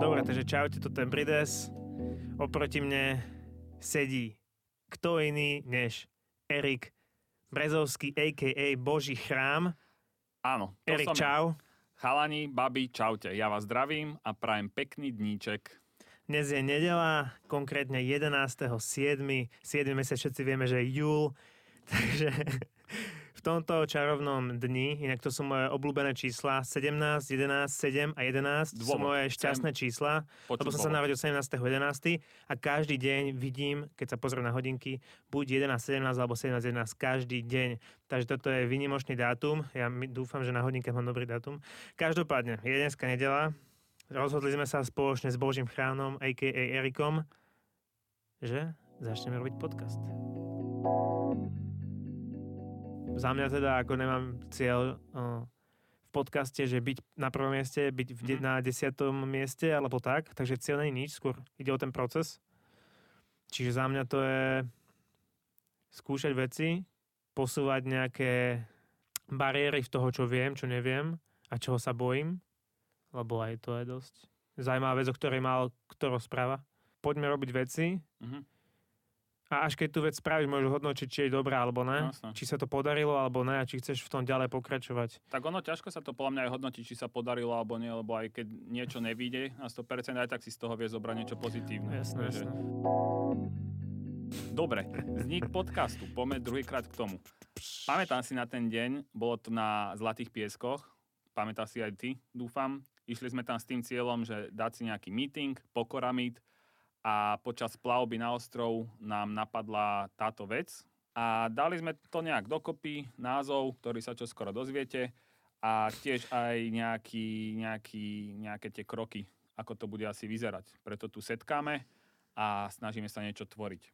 Dobre, takže čaute, toto je Brides. Oproti mne sedí kto iný než Erik Brezovský, a.k.a. Boží chrám. Áno. to Erik, som čau. Chalani, babi, čaute. Ja vás zdravím a prajem pekný dníček. Dnes je nedela, konkrétne 11.7. 7. mesiac všetci vieme, že je júl. Takže tomto čarovnom dni, inak to sú moje obľúbené čísla, 17, 11, 7 a 11 sú Dôvod. moje šťastné čísla, Počuť lebo som sa narodil 17.11. a každý deň vidím, keď sa pozriem na hodinky, buď 11, 17 alebo 17, 11 každý deň. Takže toto je vynimočný dátum. Ja dúfam, že na hodinke mám dobrý dátum. Každopádne, je dneska nedela. Rozhodli sme sa spoločne s Božím chránom, a.k.a. Erikom, že začneme robiť podcast. Za mňa teda, ako nemám cieľ o, v podcaste, že byť na prvom mieste, byť v de- Mhm. na desiatom mieste, alebo tak, takže cieľ není nič, skôr ide o ten proces. Čiže za mňa to je skúšať veci, posúvať nejaké bariéry v toho, čo viem, čo neviem a čoho sa bojím, lebo aj to je dosť zaujímavá vec, o ktorej mal kto rozpráva. Poďme robiť veci Mhm. A až keď tú vec spravíš, môžeš hodnotiť, či je dobrá alebo ne, Jasné. či sa to podarilo alebo ne a či chceš v tom ďalej pokračovať. Tak ono ťažko sa to podľa mňa aj hodnotí, či sa podarilo alebo nie, lebo aj keď niečo nevíde na 100%, aj tak si z toho vie zobrať niečo pozitívne. Jasné, Takže- jasné. Dobre, vznik podcastu. Poďme druhýkrát k tomu. Pamätám si na ten deň, bolo to na Zlatých pieskoch, pamätáš si aj ty, dúfam. Išli sme tam s tým cieľom, že dať si nejaký meeting, pokora meet a počas plavby na ostrov nám napadla táto vec a dali sme to nejak dokopy, názov, ktorý sa čoskoro dozviete a tiež aj nejaký, nejaký, nejaké tie kroky, ako to bude asi vyzerať. Preto tu setkáme a snažíme sa niečo tvoriť.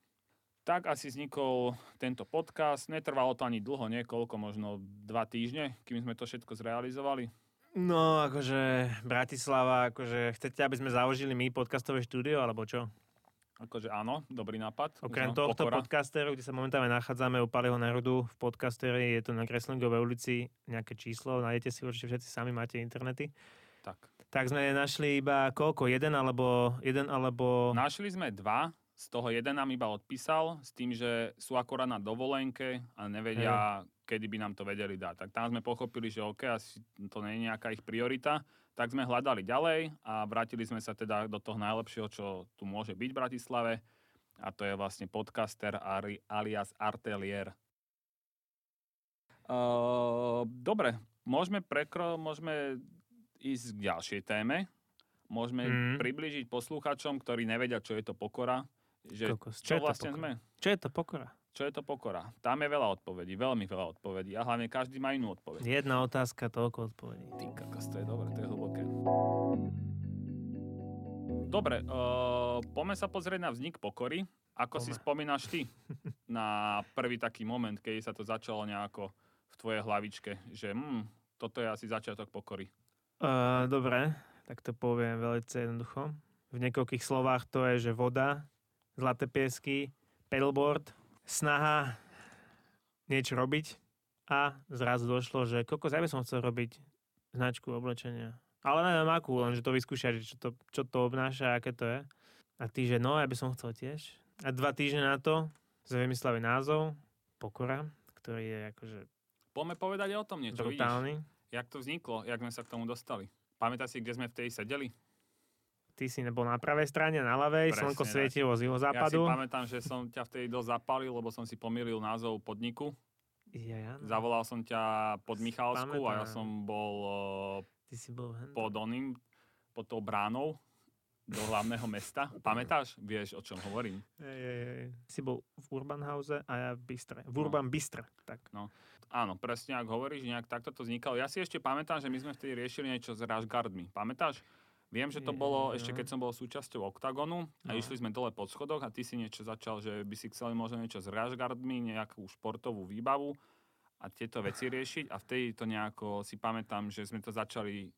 Tak asi vznikol tento podcast. Netrvalo to ani dlho, niekoľko, možno dva týždne, kým sme to všetko zrealizovali. No, akože Bratislava, akože chcete, aby sme založili my podcastové štúdio, alebo čo? Akože áno, dobrý nápad. Okrem tohto pokora. podcasteru, kde sa momentálne nachádzame u Paliho národu v podcasteri, je to na Kreslingovej ulici nejaké číslo, nájdete si určite všetci sami, máte internety. Tak. Tak sme našli iba koľko? Jeden alebo... Jeden alebo... Našli sme dva, z toho jeden nám iba odpísal, s tým, že sú akorát na dovolenke a nevedia, kedy by nám to vedeli dať. Tak tam sme pochopili, že OK, asi to nie je nejaká ich priorita. Tak sme hľadali ďalej a vrátili sme sa teda do toho najlepšieho, čo tu môže byť v Bratislave. A to je vlastne podcaster alias Artelier. Uh, dobre, môžeme, prekro, môžeme ísť k ďalšej téme. Môžeme Mm. priblížiť poslucháčom, ktorí nevedia, čo je to pokora. Že Kokos, čo, čo je to vlastne pokora? sme? Čo je to pokora? Čo je to pokora? Tam je veľa odpovedí, veľmi veľa odpovedí a hlavne každý má inú odpoveď. Jedna otázka, toľko odpovedí. Ty kakos, to je dobre, to je hlboké. Dobre, uh, poďme sa pozrieť na vznik pokory. Ako si Poďme. spomínaš ty na prvý taký moment, keď sa to začalo nejako v tvojej hlavičke, že hm, toto je asi začiatok pokory. Uh, dobre, tak to poviem veľmi jednoducho. V niekoľkých slovách to je, že voda, zlaté piesky, pedalboard, snaha niečo robiť a zrazu došlo, že kokos, ja by som chcel robiť značku oblečenia. Ale neviem akú, len že to vyskúšať, čo to, čo to obnáša, aké to je. A ty, že no, ja by som chcel tiež. A dva týždne na to sme vymysleli názov Pokora, ktorý je akože Poďme povedať o tom niečo, vidíš? brutálny. Jak to vzniklo, jak sme sa k tomu dostali? Pamätáš si, kde sme vtedy sedeli? Ty si nebol na pravej strane, na ľavej, Presne slnko svietilo z Ja si juhozápadu. pamätám, že som ťa vtedy dosť zapálil, lebo som si pomýlil názov podniku. Ja, ja, no. Zavolal som ťa pod Michalsku a ja som bol Ty si bol hen. pod oným, pod tou bránou do hlavného mesta. Pamätáš? Vieš, o čom hovorím? Ej, ej, ej. Si bol v Urban House a ja v Bystre. V No. Urban Bystre, tak. No. Áno, presne ak hovoríš, nejak takto to vznikalo. Ja si ešte pamätám, že my sme vtedy riešili niečo s Rashguardmi. Pamätáš? Viem, že to bolo no. ešte, keď som bol súčasťou Octagonu No. a išli sme dole po schodoch a ty si niečo začal, že by si chceli možno niečo s Rashguardmi, nejakú športovú výbavu a tieto veci riešiť a vtedy to nejako si pamätám, že sme to začali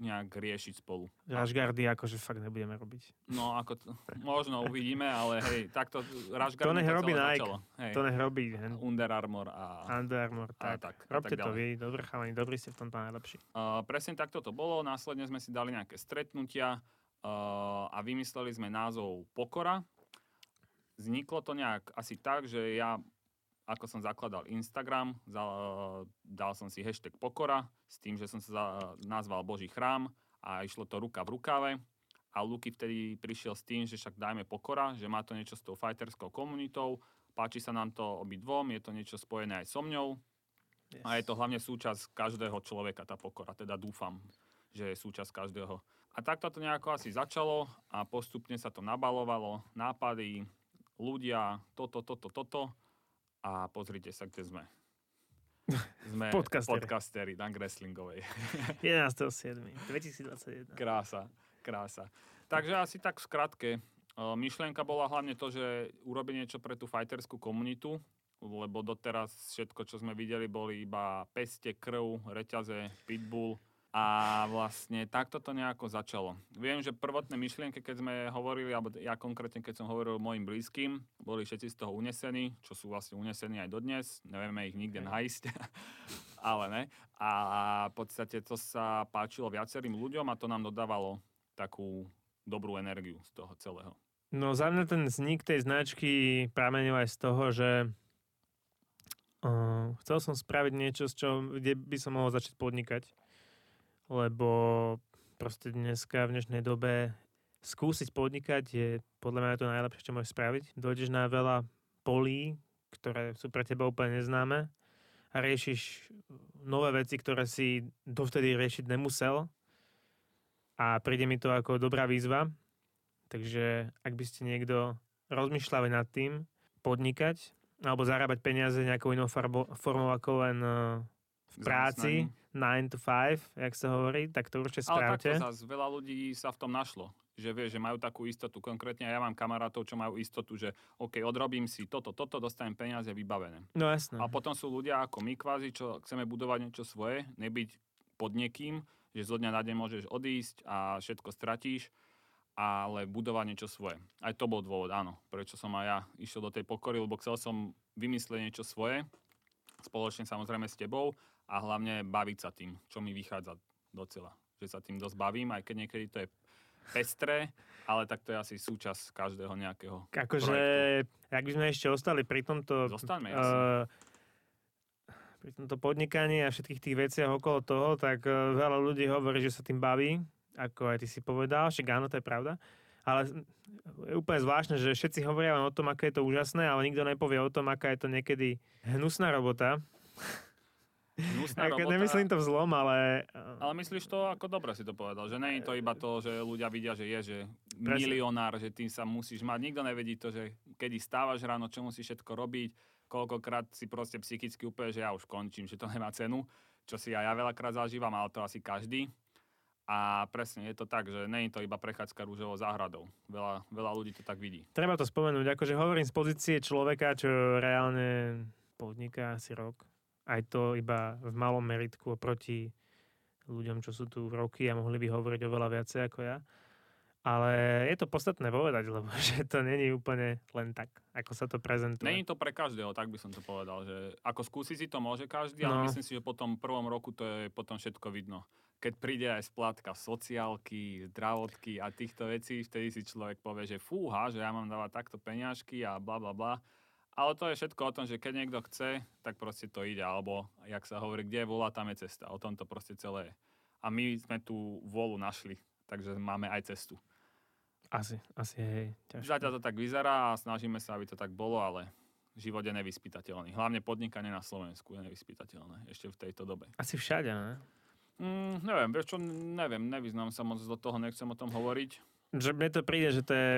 nejak riešiť spolu. Rashgardy akože fakt nebudeme robiť. No, ako to, možno uvidíme, ale hej, takto Rashgard To nech to robí Nike. začalo. Hej, To nech robí. hen. Under Armour a, Under Armour, a tak. tak. a Robte tak to vy, dobre chalani, dobrí ste v tomto najlepší. Uh, presne takto to bolo, následne sme si dali nejaké stretnutia uh, a vymysleli sme názov Pokora. Vzniklo to nejak asi tak, že ja, ako som zakladal Instagram, za, dal som si hashtag Pokora s tým, že som sa za, nazval Boží chrám a išlo to ruka v rukave. A Luky vtedy prišiel s tým, že však dajme Pokora, že má to niečo s tou fighterskou komunitou, páči sa nám to obidvom, je to niečo spojené aj so mňou, Yes. a je to hlavne súčasť každého človeka, tá pokora. Teda dúfam, že je súčasť každého. A takto to nejako asi začalo a postupne sa to nabalovalo. Nápady, ľudia, toto, toto, toto. A pozrite sa, kde sme. Sme Podcasteri. podcasteri Dank Wrestlingovej. 11.7. 2021. Krása, krása. Takže asi tak v skratke. Myšlienka bola hlavne to, že urobiť niečo pre tú fighterskú komunitu, lebo doteraz všetko, čo sme videli, boli iba peste, krv, reťaze, pitbull. A vlastne takto to nejako začalo. Viem, že prvotné myšlienky, keď sme hovorili, alebo ja konkrétne, keď som hovoril mojim blízkym, boli všetci z toho unesení, čo sú vlastne unesení aj dodnes. Nevieme ich nikde nájsť, ale ne. A v podstate to sa páčilo viacerým ľuďom a to nám dodávalo takú dobrú energiu z toho celého. No za mňa ten vznik tej značky pramenil aj z toho, že uh, chcel som spraviť niečo, z čo, kde by som mohol začať podnikať. Lebo proste dneska, v dnešnej dobe skúsiť podnikať je podľa mňa to najlepšie, čo môžeš spraviť. Dojdeš na veľa polí, ktoré sú pre teba úplne neznáme a riešiš nové veci, ktoré si dovtedy riešiť nemusel a príde mi to ako dobrá výzva. Takže ak by ste niekto rozmýšľali nad tým podnikať alebo zarábať peniaze nejakou inou farbo, formou ako len uh, v práci, 9 to 5, jak sa hovorí, tak to určite Ale spravte. takto zase veľa ľudí sa v tom našlo. Že vie, že majú takú istotu. Konkrétne ja mám kamarátov, čo majú istotu, že OK, odrobím si toto, toto, dostanem peniaze vybavené. No jasné. A potom sú ľudia ako my kvázi, čo chceme budovať niečo svoje, nebyť pod niekým, že zo dňa na deň môžeš odísť a všetko stratíš, ale budovať niečo svoje. Aj to bol dôvod, áno, prečo som aj ja išiel do tej pokory, lebo chcel som vymyslieť niečo svoje, spoločne samozrejme s tebou a hlavne baviť sa tým, čo mi vychádza docela. Že sa tým dosť bavím, aj keď niekedy to je pestré, ale tak to je asi súčasť každého nejakého Akože, ak by sme ešte ostali pri tomto... Zostaňme, jasne. eh, pri tomto podnikaní a všetkých tých veciach okolo toho, tak eh, veľa ľudí hovorí, že sa tým baví, ako aj ty si povedal, však áno, to je pravda. Ale je úplne zvláštne, že všetci hovoria len o tom, aké je to úžasné, ale nikto nepovie o tom, aká je to niekedy hnusná robota. Hnusná Ako, robota. nemyslím to vzlom, ale... eh, Ale myslíš to, ako dobre si to povedal, že nie je to iba to, že ľudia vidia, že je, že Presne. milionár, že tým sa musíš mať. Nikto nevedí to, že kedy stávaš ráno, čo musíš všetko robiť, koľkokrát si proste psychicky úplne, že ja už končím, že to nemá cenu, čo si aj ja veľakrát zažívam, ale to asi každý. A presne je to tak, že nie je to iba prechádzka rúžovou záhradou. Veľa, veľa ľudí to tak vidí. Treba to spomenúť, akože hovorím z pozície človeka, čo reálne podniká asi rok. Aj to iba v malom meritku oproti ľuďom, čo sú tu roky a mohli by hovoriť oveľa viacej ako ja. Ale je to podstatné povedať, lebo že to není úplne len tak, ako sa to prezentuje. Není to pre každého, tak by som to povedal, že ako skúsiť si to môže každý, ale No. myslím si, že po tom prvom roku to je potom všetko vidno. Keď príde aj splátka sociálky, zdravotky a týchto vecí, vtedy si človek povie, že fúha, že ja mám dávať takto peňažky a bla bla bla. Ale to je všetko o tom, že keď niekto chce, tak proste to ide. Alebo, jak sa hovorí, kde je vola, tam je cesta. O tom to proste celé je. A my sme tú volu našli, takže máme aj cestu. Asi, asi hej. ťažko. Zatiaľ to tak vyzerá a snažíme sa, aby to tak bolo, ale život je nevyspytateľný. Hlavne podnikanie na Slovensku je nevyspytateľné ešte v tejto dobe. Asi všade, ne? Mm, neviem, vieš čo, neviem, nevyznám sa moc do toho, nechcem o tom hovoriť. Že mne to príde, že to je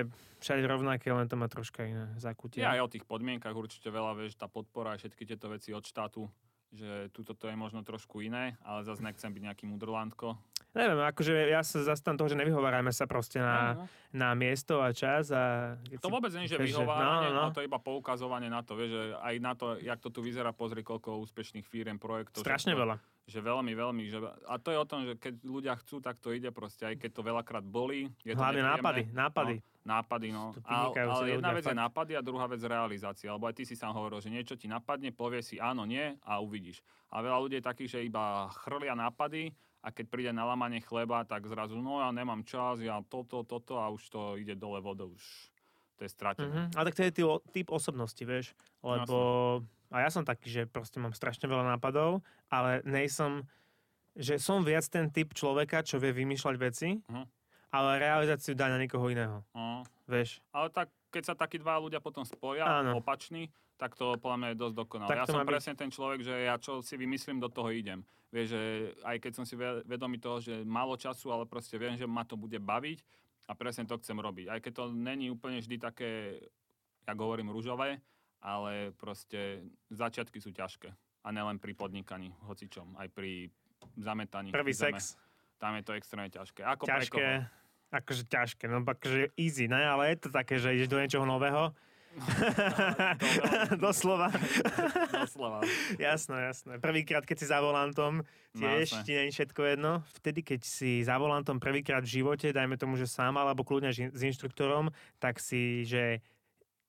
všade rovnaké, len to má troška iné zakutie. Ja aj o tých podmienkach určite veľa, vieš, tá podpora a všetky tieto veci od štátu, že túto to je možno trošku iné, ale zase nechcem byť nejaký mudrlandko. Neviem, akože ja sa zastan toho, že nevyhovárajme sa proste na, No, no. na miesto a čas a... To vôbec nie, že vyhováranie, no, no. ale to je iba poukazovanie na to, vieš, že aj na to, jak to tu vyzerá, pozri, koľko úspešných firiem, projektov. Strašne to- veľa. Že veľmi, veľmi. Že, a to je o tom, že keď ľudia chcú, tak to ide proste, aj keď to veľakrát bolí. Je to Hlavne nepríjemné. nápady, nápady. No, nápady, no. A, ale jedna ľudia, vec je fakt. nápady a druhá vec realizácia. Lebo aj ty si sám hovoril, že niečo ti napadne, povie si áno, nie a uvidíš. A veľa ľudí je takých, že iba chrlia nápady a keď príde na lamanie chleba, tak zrazu, no ja nemám čas, ja toto, toto a už to ide dole vodou. Už to je stratené. Mhm. Ale tak to je typ, osobnosti, vieš. Lebo... A ja som taký, že proste mám strašne veľa nápadov, ale nejsom... Že som viac ten typ človeka, čo vie vymýšľať veci, Mhm. ale realizáciu dá na niekoho iného. No. Vieš. Ale tak, keď sa takí dva ľudia potom spoja, Áno. opační, tak to podľa mňa je dosť dokonalé. Tak Ja som byť. presne ten človek, že ja čo si vymyslím, do toho idem. Vieš, že aj keď som si ve- vedomý toho, že málo času, ale proste viem, že ma to bude baviť a presne to chcem robiť. Aj keď to není úplne vždy také, jak hovorím, rúžové, ale proste začiatky sú ťažké. A nielen pri podnikaní, hocičom, aj pri zametaní. Prvý zeme. sex, Tam je to extrémne ťažké. Ako pre koho? ťažké. Akože ťažké, no akože easy, ne? Ale je to také, že ideš do niečoho nového. Doslova. Doslova. jasné, jasné. Prvýkrát, keď si za volantom, tiež No, ti nie je všetko jedno. Vtedy, keď si za volantom prvýkrát v živote, dajme tomu, že sám, alebo kľudne s inštruktorom, tak si, že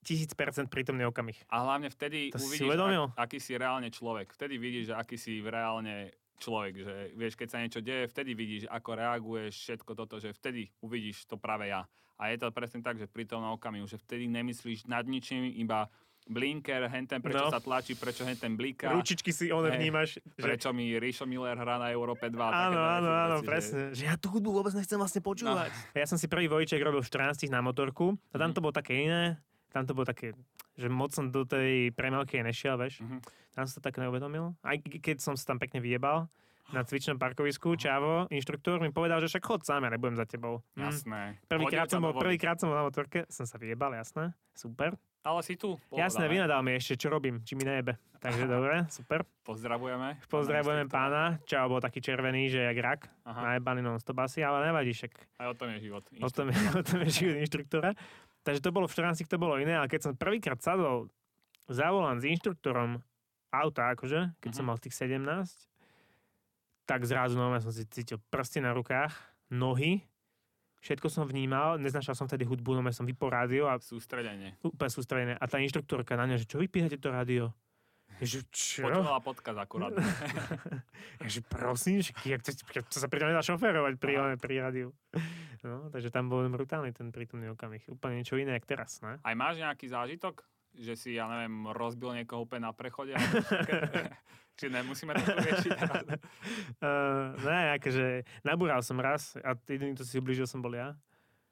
tisíc percent prítomný okamih. A hlavne vtedy To si uvidíš, uvedomil? ak, aký si reálne človek. Vtedy vidíš, že aký si reálne človek. Že vieš, keď sa niečo deje, vtedy vidíš, ako reaguješ, všetko toto, že vtedy uvidíš to práve ja. A je to presne tak, že pri tom okamihu, že vtedy nemyslíš nad ničím, iba blinker, henten, prečo No. sa tlačí, prečo henten blíka, Ručičky si one vnímaš. Že... prečo mi Rišo Miller hrá na Európe 2. Áno, áno, áno, veci, presne. Že... ja tú hudbu vôbec nechcem vlastne počúvať. No. Ja som si prvý vojček robil v 14 na motorku a tam Mhm. to bolo také iné. Tam to bolo také, že moc som do tej premelky nešiel, vieš. Mhm. Tam som to tak neuvedomil. Aj ke- keď som sa tam pekne vyjebal na cvičnom parkovisku, Čavo, inštruktor mi povedal, že však chod sám, ja nebudem za tebou. Hm. Jasné. Prvýkrát som, bol, prvýkrát som bol na motorke, som sa vyjebal, jasné, super. Ale si tu. Pohoda, jasné, vynadal mi ešte, čo robím, či mi nejebe. Takže dobre, super. Pozdravujeme. Pozdravujeme Pána Čavo bol taký červený, že jak rak, Aha. najebaný non-stop asi, ale nevadí, však Aj o tom je život. o tom, je, o tom je život inštruktora. Takže to bolo v 14, to bolo iné, ale keď som prvýkrát sadol za volant s inštruktorom auta, akože, keď som Mhm. mal tých 17, tak zrazu nové som si cítil prsty na rukách, nohy, všetko som vnímal, neznašal som vtedy hudbu, no som vypol rádio a Sústredenie. úplne sústredené. A tá inštruktorka na mňa, že čo vypínate to rádio? Že čo? Počúvala podcast akurát. Že prosím, že jak to, jak to sa pri tom nedá šoférovať pri, pri rádiu. No, takže tam bol brutálny ten prítomný okamih. Úplne niečo iné, jak teraz, ne? Aj máš nejaký zážitok? Že si, ja neviem, rozbil niekoho úplne na prechode? Či nemusíme to riešiť? Uh, ne, akože nabúral som raz a jediný, kto si ublížil, som bol ja.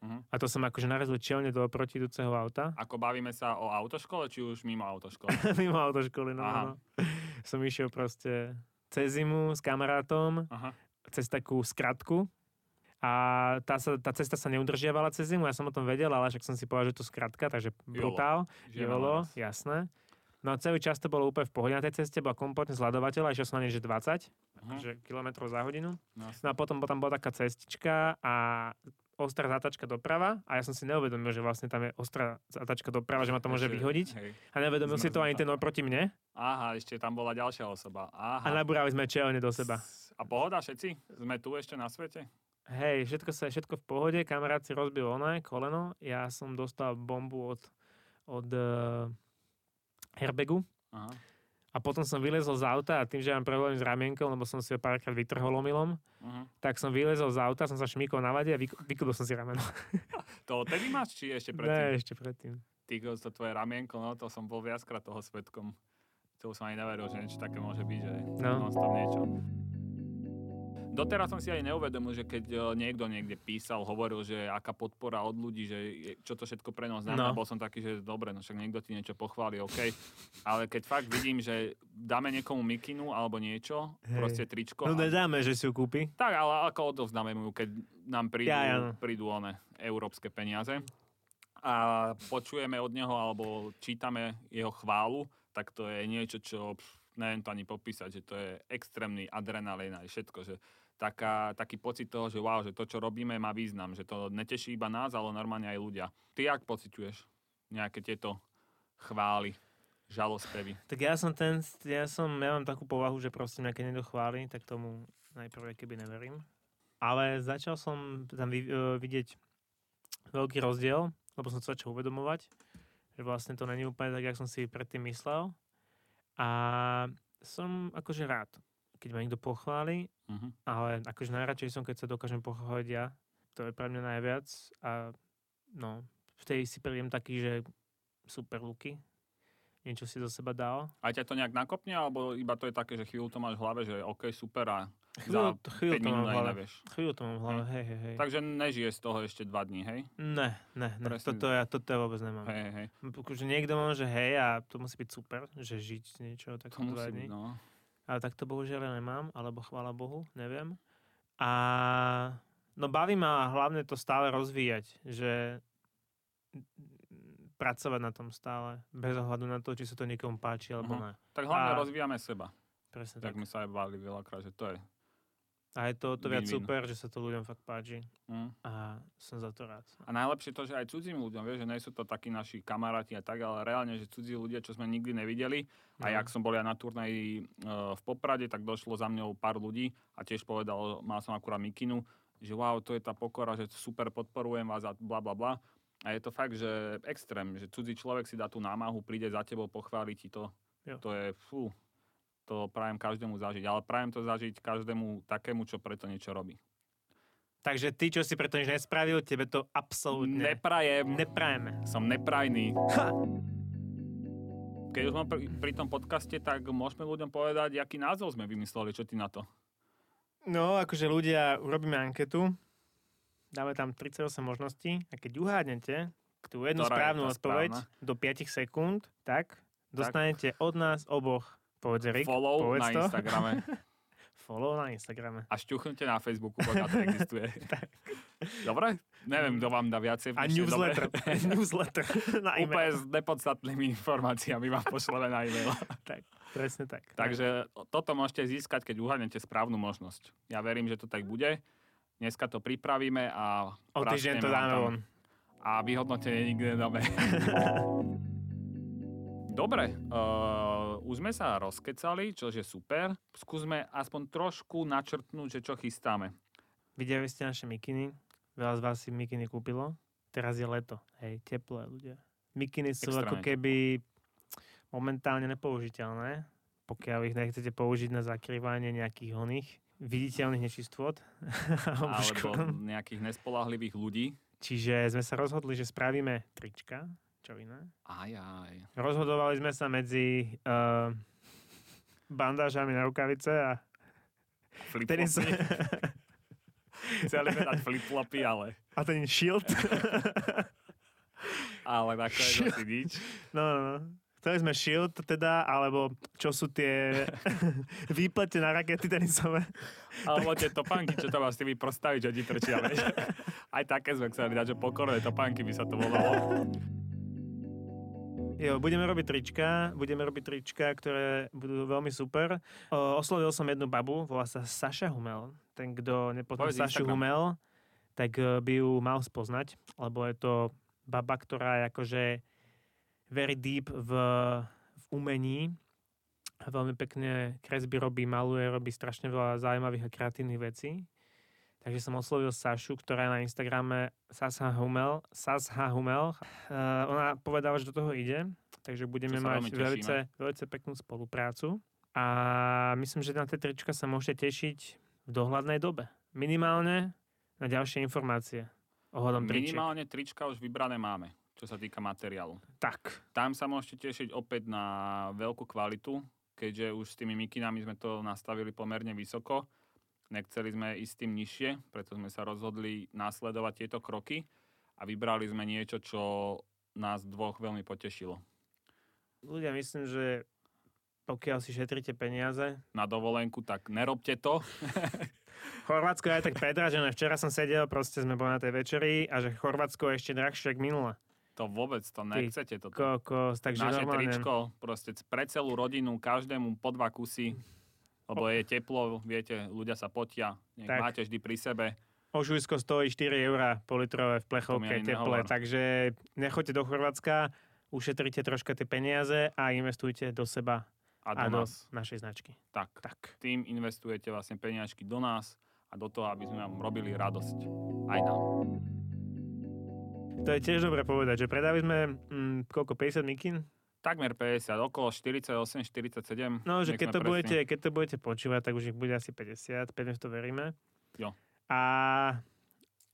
Mhm. A to som akože narazil čelne do protiidúceho auta. Ako bavíme sa o autoškole, či už mimo autoškoly? Mimo autoškoly, no, Aha. no. Som išiel proste cez zimu s kamarátom, Aha. cez takú skratku. A tá, sa, tá cesta sa neudržiavala cez zimu, ja som o tom vedel, ale však som si povedal, že to skratka, takže brutál. Jolo, jasné. No a celý čas to bolo úplne v pohode na tej ceste, bola kompletne zľadovateľ, išiel som na nej, že 20 Mhm. že kilometrov za hodinu. No, No a potom, potom bola taká cestička a ostrá zatačka doprava a ja som si neuvedomil, že vlastne tam je ostrá zatačka doprava, že ma to môže vyhodiť. Hej. A neuvedomil si to ani ten oproti mne Aha, ešte tam bola ďalšia osoba. a Aha. nabúrali sme čelne do seba. A pohoda všetci? Sme tu ešte na svete? Hej, všetko sa všetko v pohode, kamarát si rozbil oné koleno, ja som dostal bombu od, od uh, airbagu Aha. A potom som vylezol z auta a tým, že mám problém s ramienkom, lebo som si ho párkrát vytrhol omylom, Uh-huh. tak som vylezol z auta, som sa šmíkol na vade a vyk- vykúbil som si rameno. To odtedy máš, či ešte Ne, predtým? ešte predtým. Ty, to tvoje ramienko, no to som bol viackrát toho svetkom. To som ani neveril, že niečo také môže byť, že No. non-stop niečo. Doteraz som si aj neuvedomil, že keď e, niekto niekde písal, hovoril, že aká podpora od ľudí, že čo to všetko pre nás znamená, No. bol som taký, že dobre, no však niekto ti niečo pochváli, OK. Ale keď fakt vidím, že dáme niekomu mikinu alebo niečo, Hej. proste tričko, No a, nedáme, že si ju kúpi. tak ale ako odovzdáme mu, keď nám prídu, Ja, ja, no. prídu one európske peniaze a počujeme od neho alebo čítame jeho chválu, tak to je niečo, čo pff, neviem to ani popísať, že to je extrémny adrenalín aj všetko, že taká, taký pocit toho, že wow, že to, čo robíme, má význam, že to neteší iba nás, ale normálne aj ľudia. Ty jak pociťuješ nejaké tieto chvály, žalospevy? Tak ja som ten, ja som, ja mám takú povahu, že proste nejaké nedochváli, tak tomu najprv keby neverím. Ale začal som tam vy, uh, vidieť veľký rozdiel, lebo som sa začal uvedomovať, že vlastne to není úplne tak, jak som si predtým myslel. A som akože rád, keď ma niekto pochváli, Uh-huh. ale akože najradšej som, keď sa dokážem pochváliť ja. To je pre mňa najviac. A no, vtedy si prídem taký, že super luky. Niečo si do seba dal. Aj ťa to nejak nakopne, alebo iba to je také, že chvíľu to máš v hlave, že OK, super a Chvíľu, za chvíľu 5 to mám minút aj hlave. nevieš. Chvíľu to mám v hlave, hej, hej, hej. Takže nežije z toho ešte 2 dní, hej? Ne, ne, ne. Presne. Toto ja, toto ja vôbec nemám. Hej, hej. Akože niekto môže, hej, a to musí byť super, že žiť z niečoho To musí dva byť, dní. no. Ale tak to bohužiaľ ja nemám, alebo chvála Bohu, neviem. A no baví ma hlavne to stále rozvíjať, že pracovať na tom stále, bez ohľadu na to, či sa to niekomu páči alebo Mhm. ne. Tak hlavne A- rozvíjame seba. Presne Tak tak. my sa aj bavili veľakrát, že to je. A je to o to viac Win-win. super, že sa to ľuďom fakt páči Mm. a som za to rád. A najlepšie to, že aj cudzím ľuďom, vieš, že nie sú to takí naši kamaráti a tak, ale reálne, že cudzí ľudia, čo sme nikdy nevideli. A No. jak som bol ja na turnaji e, v Poprade, tak došlo za mňou pár ľudí a tiež povedal, mal som akurát mikinu, že wow, to je tá pokora, že super podporujem vás a bla bla bla. A je to fakt, že extrém, že cudzí človek si dá tú námahu, príde za tebou, pochváli ti to. Jo. To je, fú, to prajem každému zažiť. Ale prajem to zažiť každému takému, čo preto niečo robí. Takže ty, čo si preto nič nespravil, tebe to absolútne Neprajem. neprajeme. Som neprajný. Ha! Keď už mám pri, pri tom podcaste, tak môžeme ľuďom povedať, aký názov sme vymysleli. Čo ty na to? No, akože ľudia, urobíme anketu, dáme tam 38 možností a keď uhádnete tú jednu Ktorá je správnu tá odpoveď správna? do 5 sekúnd, tak dostanete od nás oboch, povedz Rick, Follow povedz na to. Instagrame Follow na Instagrame. a šťuchnite na Facebooku, pokiaľ to existuje. Dobre? Neviem, kto vám dá viacej. A newsletter. Newsletter na Úplne e-mail. s nepodstatnými informáciami vám pošleme na e-mail. Tak, presne tak. Takže toto môžete získať, keď uhádnete správnu možnosť. Ja verím, že to tak bude. Dneska to pripravíme a O týždeň to dáme von. A vyhodnotenie nikdy nedáme. Dobre, uh, už sme sa rozkecali, čo je super. Skúsme aspoň trošku načrtnúť, že čo chystáme. Videli ste naše mikiny? Veľa z vás si mikiny kúpilo. Teraz je leto. Hej, teplé ľudia. Mikiny sú Extrémne ako keby momentálne nepoužiteľné, pokiaľ ich nechcete použiť na zakrývanie nejakých oných viditeľných nečistôt. alebo nejakých nespolahlivých ľudí. Čiže sme sa rozhodli, že spravíme trička. Čo iné? Aj, aj. Rozhodovali sme sa medzi uh, bandážami na rukavice a vtedy sa... Flip-flopy. Chceli sme dať flip-flopy, ale, a ten shield. ale nakoniec asi nič. No, no, no. Chceli sme shield teda, alebo čo sú tie výplete na rakety tenisové. Alebo tie topánky, čo tam s tými prostaví, čo ti trčia. Aj také sme chceli dať, že pokorné topánky by sa to volalo. Jo, budeme robiť trička, budeme robiť trička, ktoré budú veľmi super. O, oslovil som jednu babu, volá sa Saša Humel. Ten, kto nepozná Sašu Instagram. Humel, tak e, by ju mal spoznať, lebo je to baba, ktorá je akože very deep v, v umení. Veľmi pekne kresby robí, maluje, robí strašne veľa zaujímavých a kreatívnych vecí. Takže som oslovil Sašu, ktorá je na Instagrame Sasha Humel. Sasha Humel. Uh, ona povedala, že do toho ide, takže budeme mať veľce, veľce peknú spoluprácu. A myslím, že na tie trička sa môžete tešiť v dohľadnej dobe. Minimálne na ďalšie informácie ohľadom tričiek. Minimálne trička už vybrané máme, čo sa týka materiálu. Tak. Tam sa môžete tešiť opäť na veľkú kvalitu, keďže už s tými mikinami sme to nastavili pomerne vysoko. Nechceli sme ísť tým nižšie, preto sme sa rozhodli následovať tieto kroky a vybrali sme niečo, čo nás dvoch veľmi potešilo. Ľudia, myslím, že pokiaľ si šetríte peniaze, Na dovolenku, tak nerobte to. Chorvátsko je aj tak predražené. Včera som sedel, proste sme boli na tej večeri a že Chorvátsko je ešte drahšie ako minule. To vôbec, to nechcete. Toto. Kokos, takže Naše normálne... tričko, proste pre celú rodinu, každému po dva kusy, lebo je teplo, viete, ľudia sa potia, máte vždy pri sebe. Ožujsko stojí 4 eurá po litrové v plechovke teple, takže nechoďte do Chorvátska, ušetrite troška tie peniaze a investujte do seba A a do do nás. našej značky. Tak. Tak. Tým investujete vlastne peniažky do nás a do toho, aby sme vám robili radosť. Aj nám. To je tiež dobre povedať, že predali sme mm, koľko, 50 mikin? Takmer 50, okolo 48, 47. No, že keď to, presní. budete, keď to budete počúvať, tak už ich bude asi 50, pevne v to veríme. Jo. A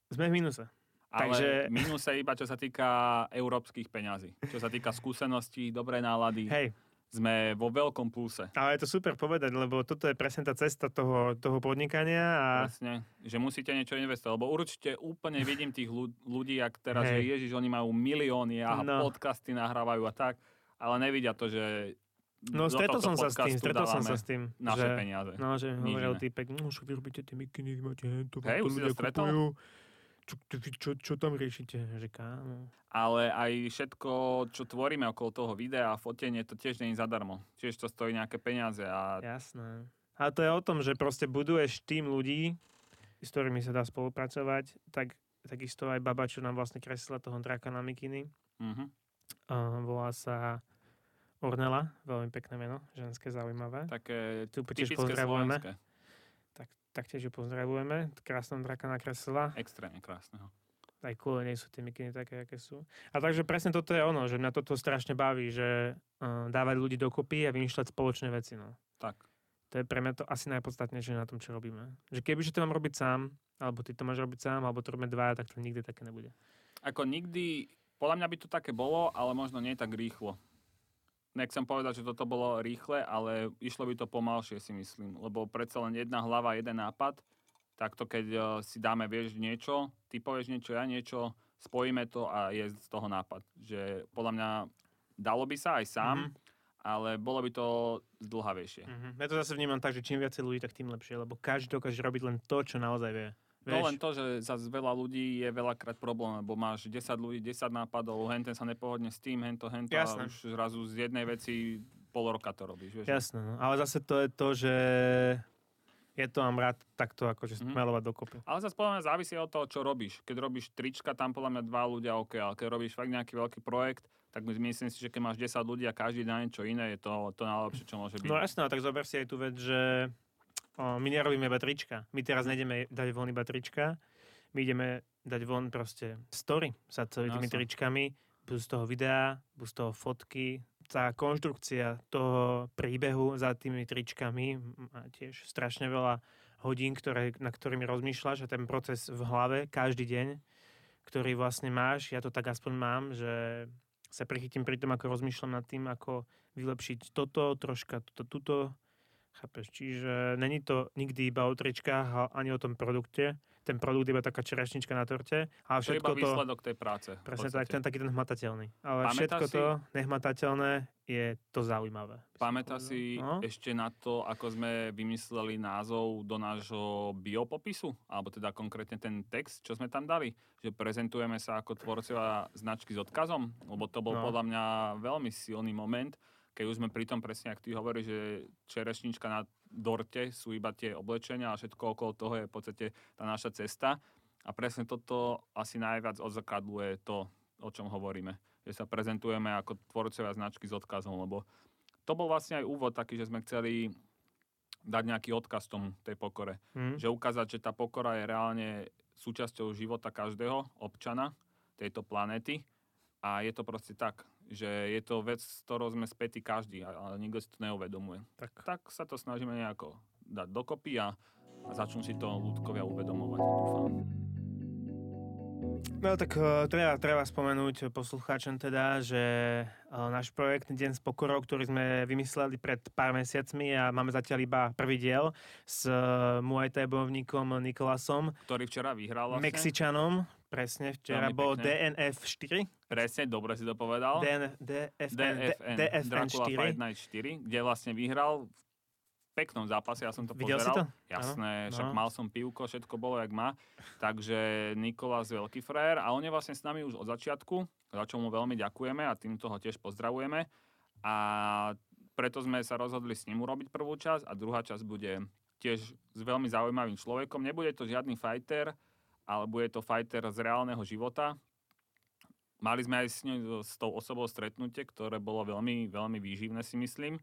sme v minuse. Ale takže- minuse iba čo sa týka európskych peňazí. Čo sa týka skúseností, dobrej nálady, Hej, sme vo veľkom pluse. ale je to super povedať, lebo toto je presne tá cesta toho, toho podnikania a Presne, že musíte niečo investovať, lebo určite úplne vidím tých ľu- ľudí, ak teraz, Hej. že ježiš, oni majú milióny a No. podcasty nahrávajú a tak, ale nevidia to, že no stretol som sa s tým, stretol som sa s tým, naše že, peniaze. no, že hovoril týpek, no však vy robíte tie mikiny, vy máte hento, vám to ľudia kupujú. Čo, čo, čo, tam riešite? Že kámo. Ale aj všetko, čo tvoríme okolo toho videa a fotenie, to tiež je zadarmo. Tiež to stojí nejaké peniaze a Jasné. A to je o tom, že proste buduješ tým ľudí, s ktorými sa dá spolupracovať, tak takisto aj baba, čo nám vlastne kreslila toho draka na mikiny. mhm. Uh, volá sa Ornela, veľmi pekné meno, ženské, zaujímavé. také Tu tiež pozdravujeme. slovenské. Tak, taktiež ju pozdravujeme. Krásnom draka nakreslila. Extrémne krásneho. Aj kvôli nej sú tie mikiny také, aké sú. A takže presne toto je ono, že mňa toto strašne baví, že uh, dávať ľudí dokopy a vymýšľať spoločné veci. No. Tak. To je pre mňa to asi najpodstatnejšie na tom, čo robíme. Že kebyže to mám robiť sám, alebo ty to máš robiť sám, alebo to robíme dvaja, tak to nikdy také nebude. Ako nikdy, podľa mňa by to také bolo, ale možno nie tak rýchlo. Nechcem povedať, že toto bolo rýchle, ale išlo by to pomalšie si myslím, lebo predsa len jedna hlava, jeden nápad, takto keď eh, si dáme, vieš, niečo, ty povieš niečo, ja niečo, spojíme to a je z toho nápad. Že podľa mňa dalo by sa aj sám, Mhm. ale bolo by to zdlhavejšie. Mm-hmm. Ja to zase vnímam tak, že čím viacej ľudí, tak tým lepšie, lebo každý dokáže robiť len to, čo naozaj vie. No len to, že za veľa ľudí je veľakrát problém, lebo máš 10 ľudí, 10 nápadov, henten sa nepohodne s tým, hento, hento a už zrazu z jednej veci pol roka to robíš. Vieš? Jasné, no. ale zase to je to, že je to mám rád takto akože smelovať dokopy. Ale zase podľa mňa závisí od toho, čo robíš. Keď robíš trička, tam podľa mňa dva ľudia OK, ale keď robíš fakt nejaký veľký projekt, tak my- myslím si, že keď máš 10 ľudí a každý na niečo iné, je to to najlepšie, čo môže byť. No jasné, tak zober si aj tú vec, že my nerobíme iba trička. My teraz nejdeme dať von iba trička, my ideme dať von proste story sa celými Jasné. tričkami, budú z toho videá, budú z toho fotky, tá konštrukcia toho príbehu za tými tričkami má tiež strašne veľa hodín, ktoré, na ktorými rozmýšľaš a ten proces v hlave každý deň, ktorý vlastne máš, ja to tak aspoň mám, že sa prichytím pri tom, ako rozmýšľam nad tým, ako vylepšiť toto, troška toto, tuto. Chápeš? Čiže není to nikdy iba o tričkách a ani o tom produkte. Ten produkt je iba taká čerešnička na torte. To je všetko iba to... výsledok tej práce. Presne tak, ten taký ten hmatateľný. Ale Pamätáš všetko si- to nehmatateľné je to zaujímavé. povedal. si No? ešte na to, ako sme vymysleli názov do nášho biopopisu? Alebo teda konkrétne ten text, čo sme tam dali? Že prezentujeme sa ako tvorcovia značky s odkazom? Lebo to bol No. podľa mňa veľmi silný moment, keď už sme pri tom presne, ak ty hovoríš, že čerešnička na dorte sú iba tie oblečenia a všetko okolo toho je v podstate tá naša cesta. A presne toto asi najviac odzrkadluje to, o čom hovoríme. Že sa prezentujeme ako tvorcovia značky s odkazom, lebo to bol vlastne aj úvod taký, že sme chceli dať nejaký odkaz tomu, tej pokore. Hm? Že ukázať, že tá pokora je reálne súčasťou života každého občana tejto planéty a je to proste tak, že je to vec, s ktorou sme spätí každý, ale nikto si to neuvedomuje. Tak. Tak sa to snažíme nejako dať dokopy a, a začnú si to ľudkovia uvedomovať, dúfam. No tak uh, treba, treba spomenúť poslucháčom teda, že uh, náš projekt Deň s pokorou, ktorý sme vymysleli pred pár mesiacmi a máme zatiaľ iba prvý diel s uh, Muay Thai bojovníkom Nikolasom, Ktorý včera vyhral vlastne. Mexičanom, presne, včera bol. DNF 4, Presne, dobre si to povedal. DN, DFN, DFN, DFN Dracula 4. Fight Night 4, kde vlastne vyhral v peknom zápase, ja som to Videl si pozeral. to? Jasné, Áno, však no. mal som pivko, všetko bolo jak má. Takže Nikolás veľký frér a on je vlastne s nami už od začiatku, za čo mu veľmi ďakujeme a týmto ho tiež pozdravujeme. A preto sme sa rozhodli s ním urobiť prvú časť a druhá časť bude tiež s veľmi zaujímavým človekom. Nebude to žiadny fighter, ale bude to fighter z reálneho života. Mali sme aj s, ňou, s tou osobou stretnutie, ktoré bolo veľmi, veľmi výživné, si myslím.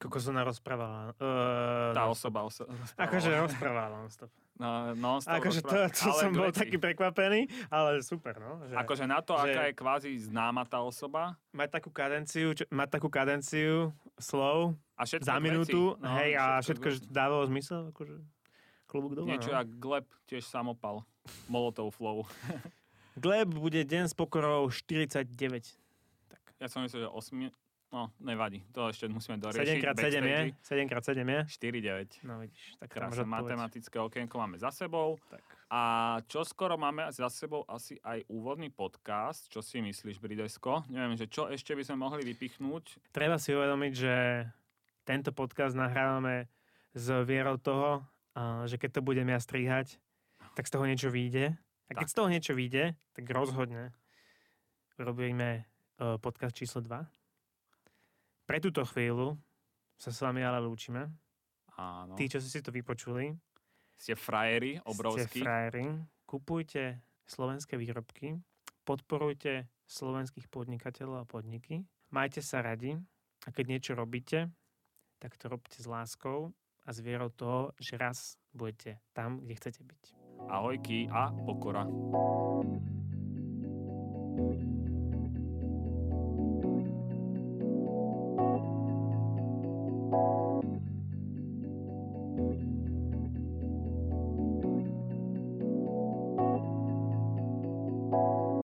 Koľko som rozprávala. Uh, Tá osoba oso- Akože rozprávala non-stop. No, non-stop Akože to, to ale som bol veci. taký prekvapený, ale super, no. Že Akože na to, že- aká je kvázi známa tá osoba Mať takú kadenciu, čo, mať takú kadenciu slov a za minútu, veci. No, hej, a všetko všetko, dávalo zmysel, akože klubúk dole. Niečo no. jak Gleb, tiež samopal. Molotov flow. Gleb bude deň s pokorou 49. Ja som myslel, že 8... No, nevadí. To ešte musíme doriešiť. 7x7 je? 7x7 je? 4-9. No vidíš, tak Krásne matematické okienko máme za sebou. Tak. A čo skoro máme za sebou asi aj úvodný podcast. Čo si myslíš, Bridesko? Neviem, že čo ešte by sme mohli vypichnúť. Treba si uvedomiť, že tento podcast nahrávame s vierou toho, a že keď to budem ja strihať, tak z toho niečo vyjde. A keď Tak. z toho niečo vyjde, tak rozhodne robíme e, podcast číslo 2. Pre túto chvíľu sa s vami ale lúčime. Áno. Tí, čo si si to vypočuli, Ste frajeri, ste obrovskí. frajeri, kupujte slovenské výrobky, podporujte slovenských podnikateľov a podniky, majte sa radi a keď niečo robíte, tak to robte s láskou a s vierou toho, že raz budete tam, kde chcete byť. Ahojky a pokora.